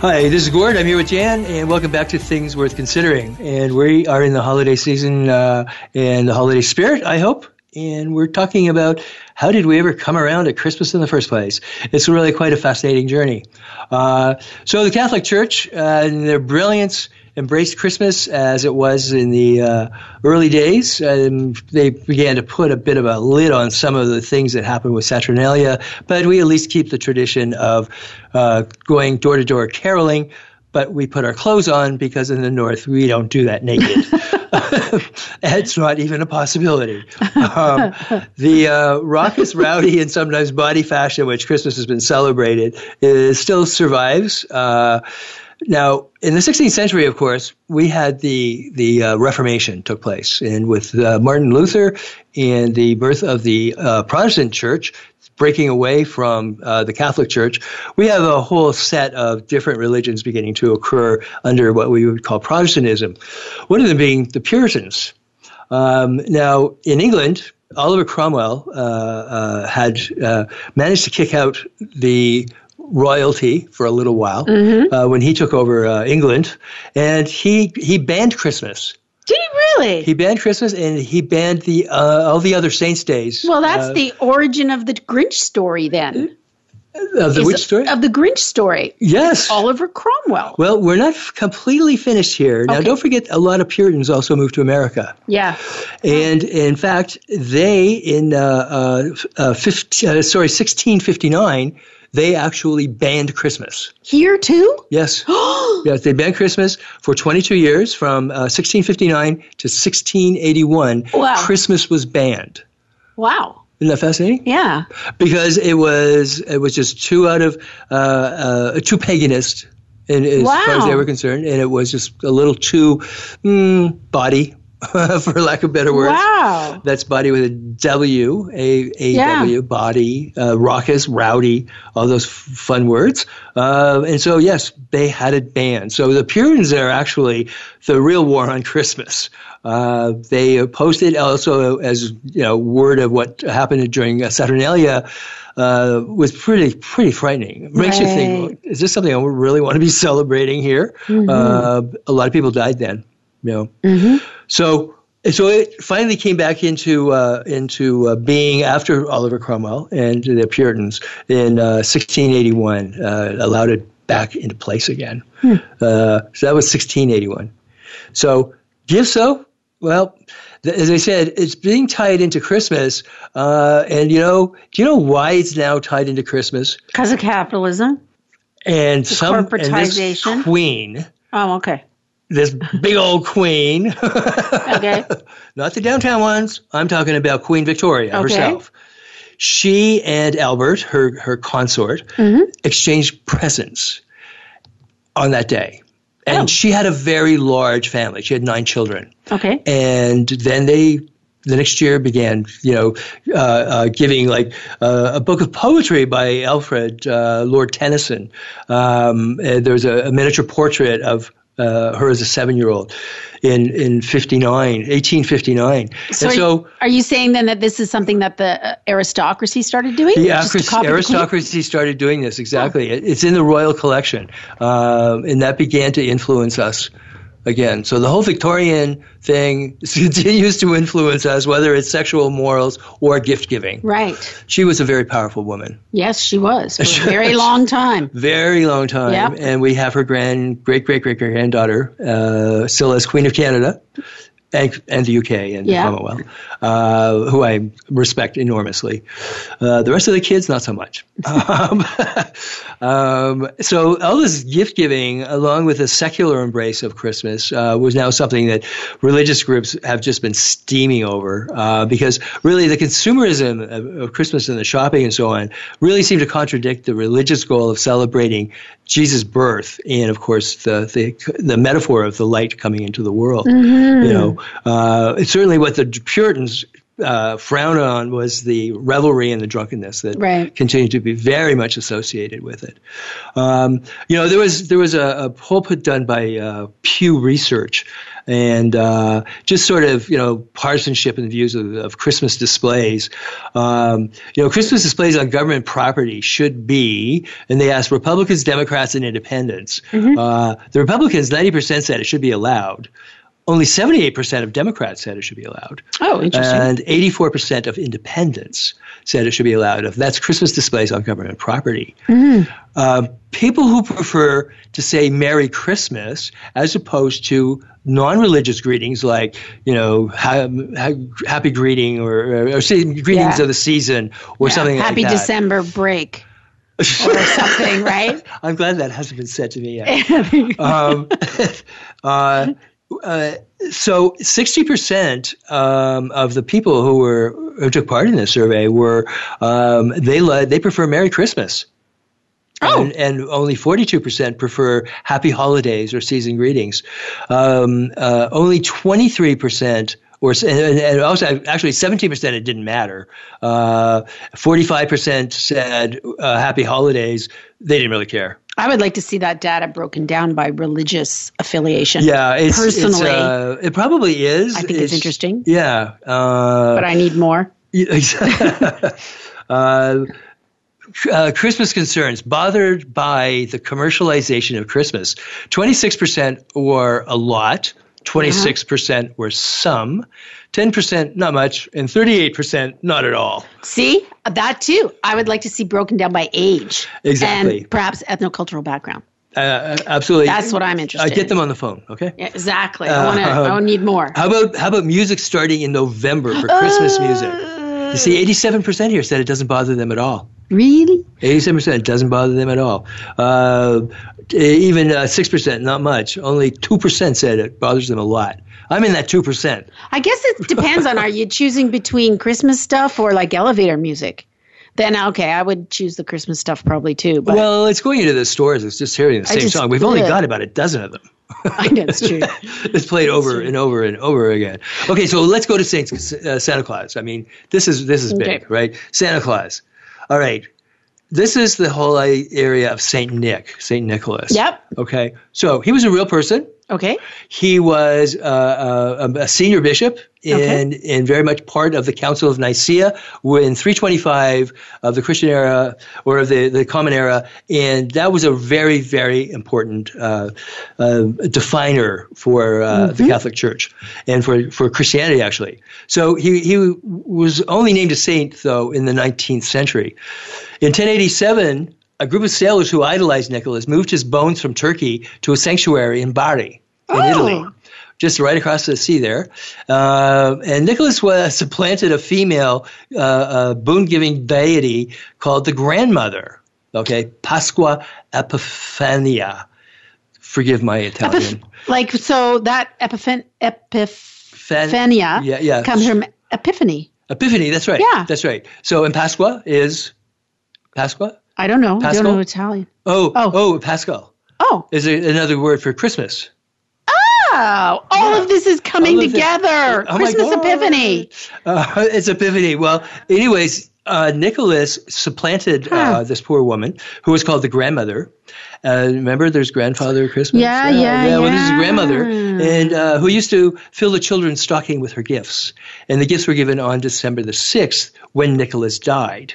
Hi, this is Gord. I'm here with Jan, and welcome back to Things Worth Considering. And we are in the holiday season uh, and the holiday spirit, I hope. And we're talking about how did we ever come around to Christmas in the first place? It's really quite a fascinating journey. Uh, so the Catholic Church, uh, in their brilliance, embraced Christmas as it was in the uh, early days. And they began to put a bit of a lid on some of the things that happened with Saturnalia, but we at least keep the tradition of uh, going door to door caroling. But we put our clothes on because in the North we don't do that naked. it's not even a possibility. Um, the uh, raucous, rowdy, and sometimes body fashion which Christmas has been celebrated is, still survives. Uh, now, in the 16th century, of course, we had the the uh, Reformation took place, and with uh, Martin Luther and the birth of the uh, Protestant Church, breaking away from uh, the Catholic Church, we have a whole set of different religions beginning to occur under what we would call Protestantism. One of them being the Puritans. Um, now, in England, Oliver Cromwell uh, uh, had managed to kick out the royalty for a little while Mm-hmm. uh, when he took over uh, England, and he he banned Christmas. Did he really? He banned Christmas, and he banned the uh, all the other saints' days. well, that's uh, the origin of the Grinch story then. of the which story? Of the Grinch story. yes. Oliver Cromwell. well, we're not f- completely finished here. Now, Okay. don't forget, a lot of Puritans also moved to America. Yeah. And in fact, they in uh, uh, uh, 15, uh, sorry 1659, they actually banned Christmas. Here too? Yes, yes, they banned Christmas for 22 years, from uh, 1659 to 1681. Wow. Christmas was banned. Wow. Isn't that fascinating? Yeah. Because it was it was just too out of uh, uh, too paganist. In, as far as they were concerned, and it was just a little too mm, body, for lack of better words. Wow. That's body with a W, A A Yeah. W, body, uh, raucous, rowdy, all those f- fun words. Uh, and so, yes, they had it banned. So the Puritans are actually the real war on Christmas. Uh, they posted also as you know word of what happened during uh, Saturnalia. Uh, was pretty pretty frightening. Makes you think: Is this something I really want to be celebrating here? Uh, a lot of people died then. You know, so so it finally came back into uh, into uh, being after Oliver Cromwell and the Puritans in uh, 1681 uh, allowed it back into place again. Uh, so that was 1681. So give so well. th- As I said, it's being tied into Christmas, uh, and you know, do you know why it's now tied into Christmas? Because of capitalism. And some and this corporatization. queen, Oh, okay. This big old queen, Okay. not the downtown ones. I'm talking about Queen Victoria Okay. herself. She and Albert, her her consort, Mm-hmm. exchanged presents on that day, and Oh. she had a very large family. She had nine children, Okay. and then they. The next year began, you know, uh, uh, giving like uh, a book of poetry by Alfred uh, Lord Tennyson. Um, and there was a, a miniature portrait of uh, her as a seven-year-old in in 59, 1859. So, and are, so are you saying then that this is something that the uh, aristocracy started doing? the Just aristocracy, the started doing this exactly. It- It's in the royal collection, um, and that began to influence us again. So the whole Victorian thing continues to influence us, whether it's sexual morals or gift giving. Right. She was a very powerful woman, Yes, she was for a very long time. very long time, Yep. and we have her grand great great great great granddaughter uh, still as Queen of Canada. And, and the UK and Yeah. the Commonwealth, uh, who I respect enormously. Uh, the rest of the kids, not so much. um, um, so all this gift giving, along with the secular embrace of Christmas, uh, was now something that religious groups have just been steaming over uh, because really the consumerism of, of Christmas and the shopping and so on really seem to contradict the religious goal of celebrating Jesus' birth and, of course, the the, the metaphor of the light coming into the world. You know, uh, certainly what the Puritans uh, frowned on was the revelry and the drunkenness that Right. continued to be very much associated with it. Um, you know, there was there was a, a poll put done by uh, Pew Research, and uh, just sort of you know partisanship in the views of, of Christmas displays. Um, you know, Christmas displays on government property should be, and they asked Republicans, Democrats, and Independents. Uh, the Republicans, ninety percent said it should be allowed. Only 78% of Democrats said it should be allowed. Oh, interesting. And 84% of independents said it should be allowed. If that's Christmas displays on government property. Uh, people who prefer to say Merry Christmas as opposed to non-religious greetings like, you know, ha- ha- happy greeting or, or say greetings Yeah. of the season or Yeah. something Happy like that. Happy December break or something, right? I'm glad that hasn't been said to me yet. um, uh, uh, so 60% um, of the people who were who took part in this survey were um, they li- they prefer Merry Christmas. Oh. And, and only 42% prefer happy holidays or season greetings. Um, uh, only 23% or and, and also actually 17% it didn't matter. Uh, 45% said uh, happy holidays. They didn't really care. I would like to see that data broken down by religious affiliation. Yeah, it's, personally, it's, uh, it probably is. I think it's, interesting. Yeah, uh, but I need more. uh, uh, Christmas concerns bothered by the commercialization of Christmas. 26% were a lot, 26% were some, 10% not much, and 38% not at all. See, that too. I would like to see broken down by age. Exactly. And perhaps ethnocultural background. Uh, absolutely. That's what I'm interested uh, in. I get them on the phone, okay? Yeah, exactly. I uh, want to. I want need more. How about how about music starting in November for Christmas music? You see, uh. 87% here said it doesn't bother them at all. Really? 87% doesn't bother them at all. Uh, even uh, 6%, not much. Only 2% said it bothers them a lot. I'm in that 2%. I guess it depends on are you choosing between Christmas stuff or like elevator music? Then okay, I would choose the Christmas stuff probably too. But Well, it's going into the stores. It's just hearing the same just- song. We've only ugh. got about a dozen of them. I know it's true. it's played over and over and over again. Okay, so let's go to Saint uh, Santa Claus. I mean, this is this is big, Okay. right? Santa Claus. All right. This is the whole area of Saint Nick, Saint Nicholas. Yep. Okay. So he was a real person. Okay. He was uh, uh, a senior bishop and, and very much part of the Council of Nicaea in 325 of the Christian era or of the, the Common Era. And that was a very, very important uh, uh, definer for uh, the Catholic Church and for, for Christianity, actually. So he, he was only named a saint, though, in the 19th century. In 1087, a group of sailors who idolized Nicholas moved his bones from Turkey to a sanctuary in Bari, in Oh. Italy, just right across the sea there. Uh, and Nicholas was supplanted a female uh, uh, boon-giving deity called the Grandmother. Okay, Pasqua Epiphania. Forgive my Italian. Epiph- like so that epiphan- epiphania Yeah, yeah. comes from epiphany. Epiphany. That's right. Yeah. that's right. So, and Pasqua is Pasqua. I don't know. I don't know Italian. Oh, Oh. oh, Pascal Oh. is a, another word for Christmas. Oh, all of this is coming this- together. Oh Christmas Epiphany. Uh, it's Epiphany. Well, anyways, uh, Nicholas supplanted uh, this poor woman who was called the grandmother. Uh, remember, there's grandfather Christmas. Yeah, yeah, Well, this is yeah. grandmother, and uh, who used to fill the children's stocking with her gifts, and the gifts were given on December the sixth when Nicholas died.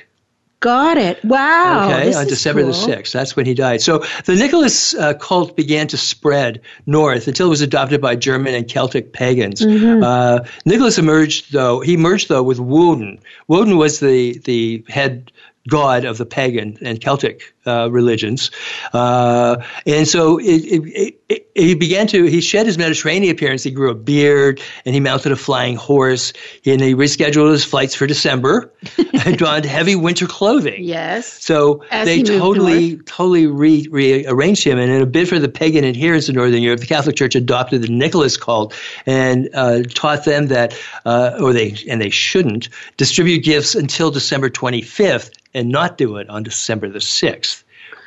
Got it. Wow. Okay, on December the 6th. That's when he died. So the Nicholas uh, cult began to spread north until it was adopted by German and Celtic pagans. Mm-hmm. Uh, Nicholas emerged, though, he merged, though, with Woden. Woden was the, the head god of the pagan and Celtic uh, religions. Uh, and so it, it, it, he began to, he shed his Mediterranean appearance. He grew a beard and he mounted a flying horse. And he rescheduled his flights for December and donned heavy winter clothing. Yes. So As they he moved totally, totally re- rearranged him. And in a bid for the pagan adherents in Northern Europe, the Catholic Church adopted the Nicholas cult and uh, taught them that, uh, or they, and they shouldn't, distribute gifts until December 25th and not do it on December the 6th,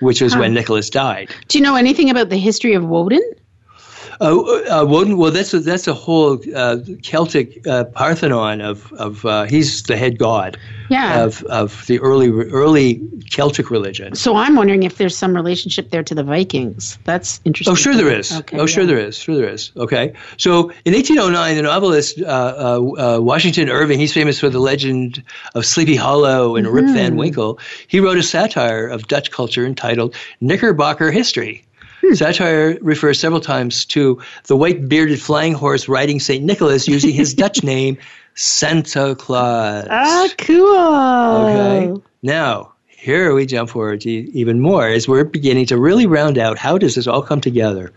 which was when Nicholas died. Do you know anything about the history of Woden? Uh, uh, Woden, well, that's a, that's a whole uh, Celtic uh, Parthenon of of uh, he's the head god Yeah. of of the early early Celtic religion. So I'm wondering if there's some relationship there to the Vikings. That's interesting. Oh, sure there is. Okay, oh, sure there is. Sure there is. Okay. So in 1809, the novelist uh, uh, uh, Washington Irving, he's famous for the legend of Sleepy Hollow and Rip Mm-hmm. Van Winkle. He wrote a satire of Dutch culture entitled Knickerbocker History. Satire refers several times to the white bearded flying horse riding St. Nicholas using his Dutch name, Santa Claus. Ah, cool. Okay. Now, here we jump forward to even more as we're beginning to really round out how does this all come together.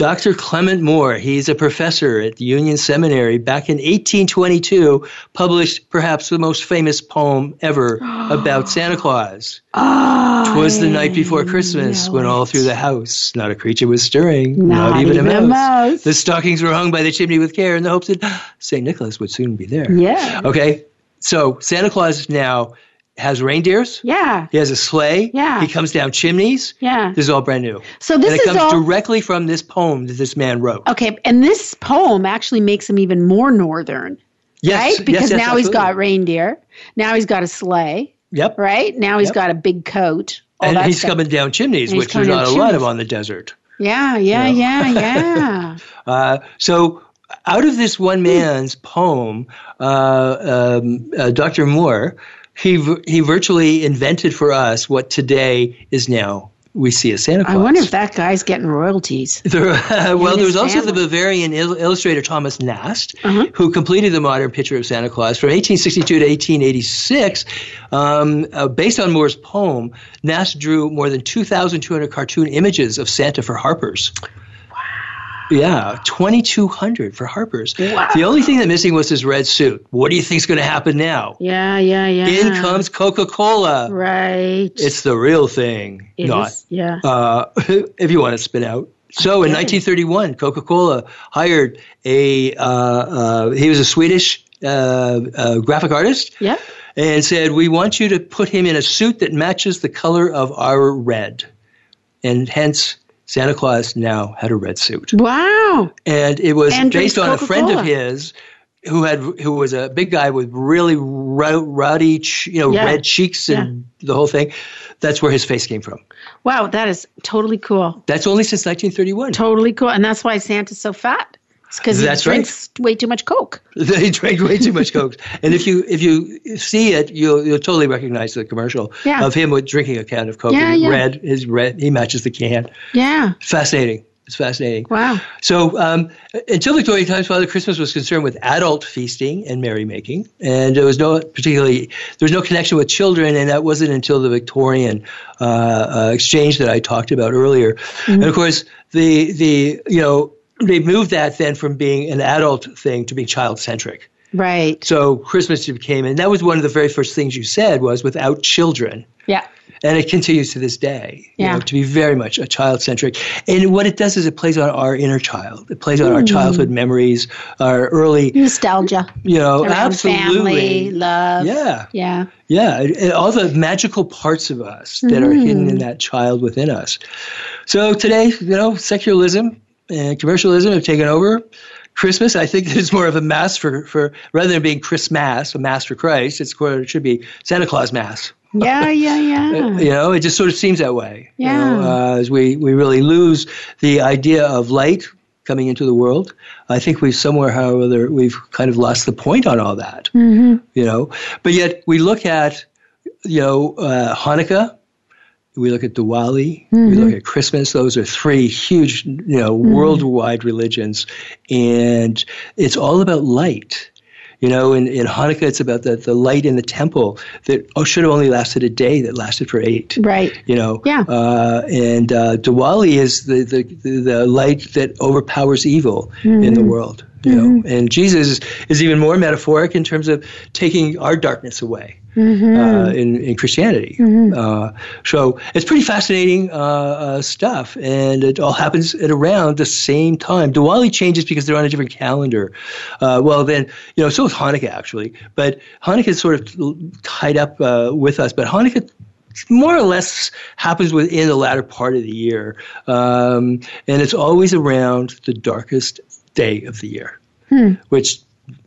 Dr. Clement Moore, he's a professor at the Union Seminary back in 1822, published perhaps the most famous poem ever about Santa Claus. Ah, Twas the night before Christmas when all through the house not a creature was stirring, not, Not even, even a, a mouse. mouse. The stockings were hung by the chimney with care in the hopes that St. Nicholas would soon be there. Yeah. Okay, so Santa Claus now has reindeers. Yeah. He has a sleigh. Yeah. He comes down chimneys. Yeah. This is all brand new. So this and it is comes all- directly from this poem that this man wrote. Okay, and this poem actually makes him even more northern, Yes. right? Because yes, now he's got reindeer. Now he's got a sleigh, Yep. right? Now he's Yep. got a big coat. all And he's stuff. coming down chimneys, And which there's not a lot of chimneys. on the desert. Yeah, yeah, You know. yeah, yeah. Uh, so, out of this one man's poem, uh, um, uh, Dr. Moore, he he virtually invented for us what today is now we see as Santa Claus. I wonder if that guy's getting royalties. There, uh, well, there was also the. Bavarian il- illustrator Thomas Nast, Uh-huh. who completed the modern picture of Santa Claus from 1862 to 1886. Um, uh, based on Moore's poem, Nast drew more than 2,200 cartoon images of Santa for Harper's. Yeah, 2,200 for Harper's. Wow. The only thing that missing was his red suit. What do you think's going to happen now? Yeah, yeah, yeah. In comes Coca Cola. Right. It's the real thing. It not is, yeah. uh, if you want to spin out. So in 1931, Coca-Cola hired a uh, uh, he was a Swedish uh, uh, graphic artist yeah. and said, "We want you to put him in a suit that matches the color of our red," and hence Santa Claus now had a red suit, Wow. and it was And based on a friend of his. Who had who was a big guy with really ro- ruddy, you know, Yeah. red cheeks and the whole thing. That's where his face came from. Wow, that is totally cool. That's only since 1931. Totally cool. And that's why Santa's so fat. Because he That's right. drinks way too much Coke. they drank way too much coke, and if you if you see it, you'll you'll totally recognize the commercial Yeah. of him with drinking a can of coke. Yeah, yeah. Red is red. He matches the can. Yeah. Fascinating. It's fascinating. Wow. So um, until Victorian times, Father Christmas was concerned with adult feasting and merrymaking, and there was no particularly there was no connection with children, and that wasn't until the Victorian uh, uh, exchange that I talked about earlier. And of course, the the you know they moved that then from being an adult thing to being child centric. Right. So Christmas became, and that was one of the very first things you said was without children. Yeah. And it continues to this day, you Yeah. know, to be very much a child centric. And what it does is it plays on our inner child. It plays on Mm. our childhood memories, our early, Nostalgia. you know, Around absolutely. family, love. Yeah. Yeah. Yeah, and- and all the magical parts of us that are hidden Mm. in that child within us. So today, you know, secularism and commercialism have taken over. Christmas, I think it's more of a mass for, for rather than being Christmas, a mass for Christ, it's it should be Santa Claus mass. Yeah, yeah, yeah. You know, it just sort of seems that way. you Yeah. know, uh, as we, we really lose the idea of light coming into the world. I think we've somewhere, however, we've kind of lost the point on all that. Mm-hmm. You know, but yet we look at, you know, uh, Hanukkah. We look at Diwali. We Mm-hmm. look at Christmas. Those are three huge, you know, worldwide religions, and it's all about light. You know, in, in Hanukkah, it's about the, the light in the temple that oh, should have only lasted a day, that lasted for eight. Right. You know, Yeah. Uh, and uh, Diwali is the, the, the, the light that overpowers evil in the world. You know, and Jesus is, even more metaphoric in terms of taking our darkness away. Uh, in, in Christianity. Uh, so it's pretty fascinating uh, uh, stuff, and it all happens at around the same time. Diwali changes because they're on a different calendar. Uh, well, then, you know, so is Hanukkah actually, but Hanukkah is sort of tied up uh, with us, but Hanukkah more or less happens within the latter part of the year, um, and it's always around the darkest day of the year, hmm. which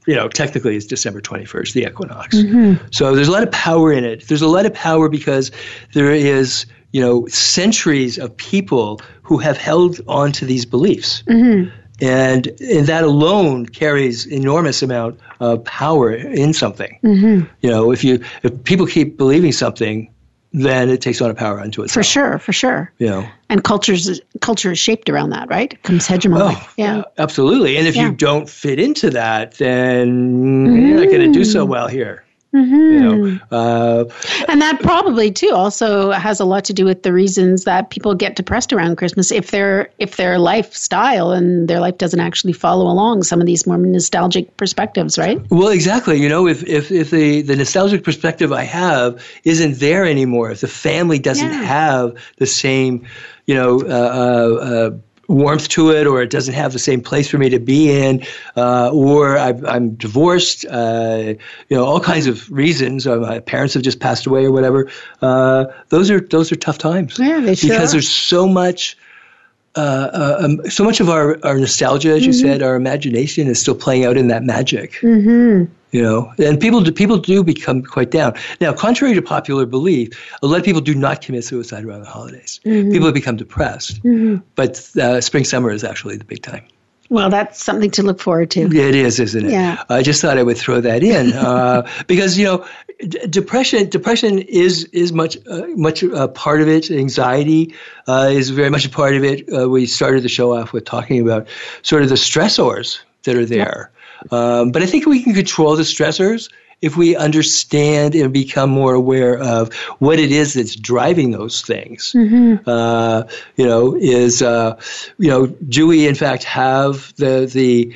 you know technically is December twenty first, the equinox. Mm-hmm. So there's a lot of power in it. There's a lot of power because there is you know centuries of people who have held on to these beliefs. Mm-hmm. And, and that alone carries enormous amount of power in something. Mm-hmm. You know, if you if people keep believing something, then it takes on a power unto itself. For sure, for sure. You know, And cultures culture is shaped around that, right? It comes hegemony. oh, yeah. absolutely. And if Yeah. you don't fit into that, then you're not going to do so mm-hmm. well here. You Mm-hmm. know, uh, And that probably too also has a lot to do with the reasons that people get depressed around Christmas if their if their lifestyle and their life doesn't actually follow along some of these more nostalgic perspectives, right? Well, exactly. You know, if, if, if the, the nostalgic perspective I have isn't there anymore, if the family doesn't Yeah. have the same, you know, uh, uh, uh, warmth to it, or it doesn't have the same place for me to be in, uh, or i am divorced. Uh, you know, all kinds of reasons. Uh, my parents have just passed away, or whatever. Uh, those are those are tough times. Yeah, they sure because are. there's so much. Uh, uh, um, so much of our, our nostalgia, as mm-hmm. you said, our imagination is still playing out in that magic. Mm-hmm you know and people do people do become quite down now contrary to popular belief a lot of people do not commit suicide around the holidays mm-hmm. people have become depressed mm-hmm. but uh, spring summer is actually the big time well, that's something to look forward to. It is, isn't it? Yeah. I just thought I would throw that in uh, because you know, d- depression. Depression is is much uh, much a part of it. Anxiety uh, is very much a part of it. Uh, we started the show off with talking about sort of the stressors that are there. Um, but I think we can control the stressors if we understand and become more aware of what it is that's driving those things. Mm-hmm. Uh, you know, is uh, you know, do we in fact have the the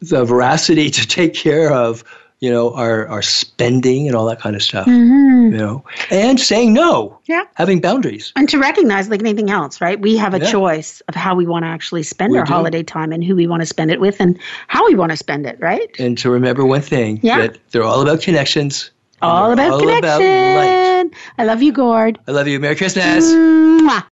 the veracity to take care of you know, our, our spending and all that kind of stuff. Mm-hmm. You know, and saying no. Yeah. Having boundaries. And to recognize, like anything else, right? We have a yeah. choice of how we want to actually spend we our do. holiday time and who we want to spend it with and how we want to spend it, right? And to remember one thing yeah. that they're all about connections. All about all connection. About I love you, Gord. I love you. Merry Christmas. Mwah.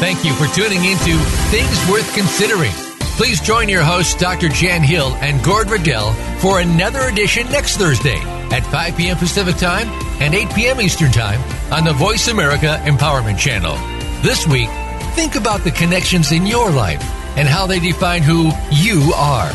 Thank you for tuning into Things Worth Considering. Please join your hosts, Dr. Jan Hill and Gord Riddell, for another edition next Thursday at 5 p.m. Pacific Time and 8 p.m. Eastern Time on the Voice America Empowerment Channel. This week, think about the connections in your life and how they define who you are.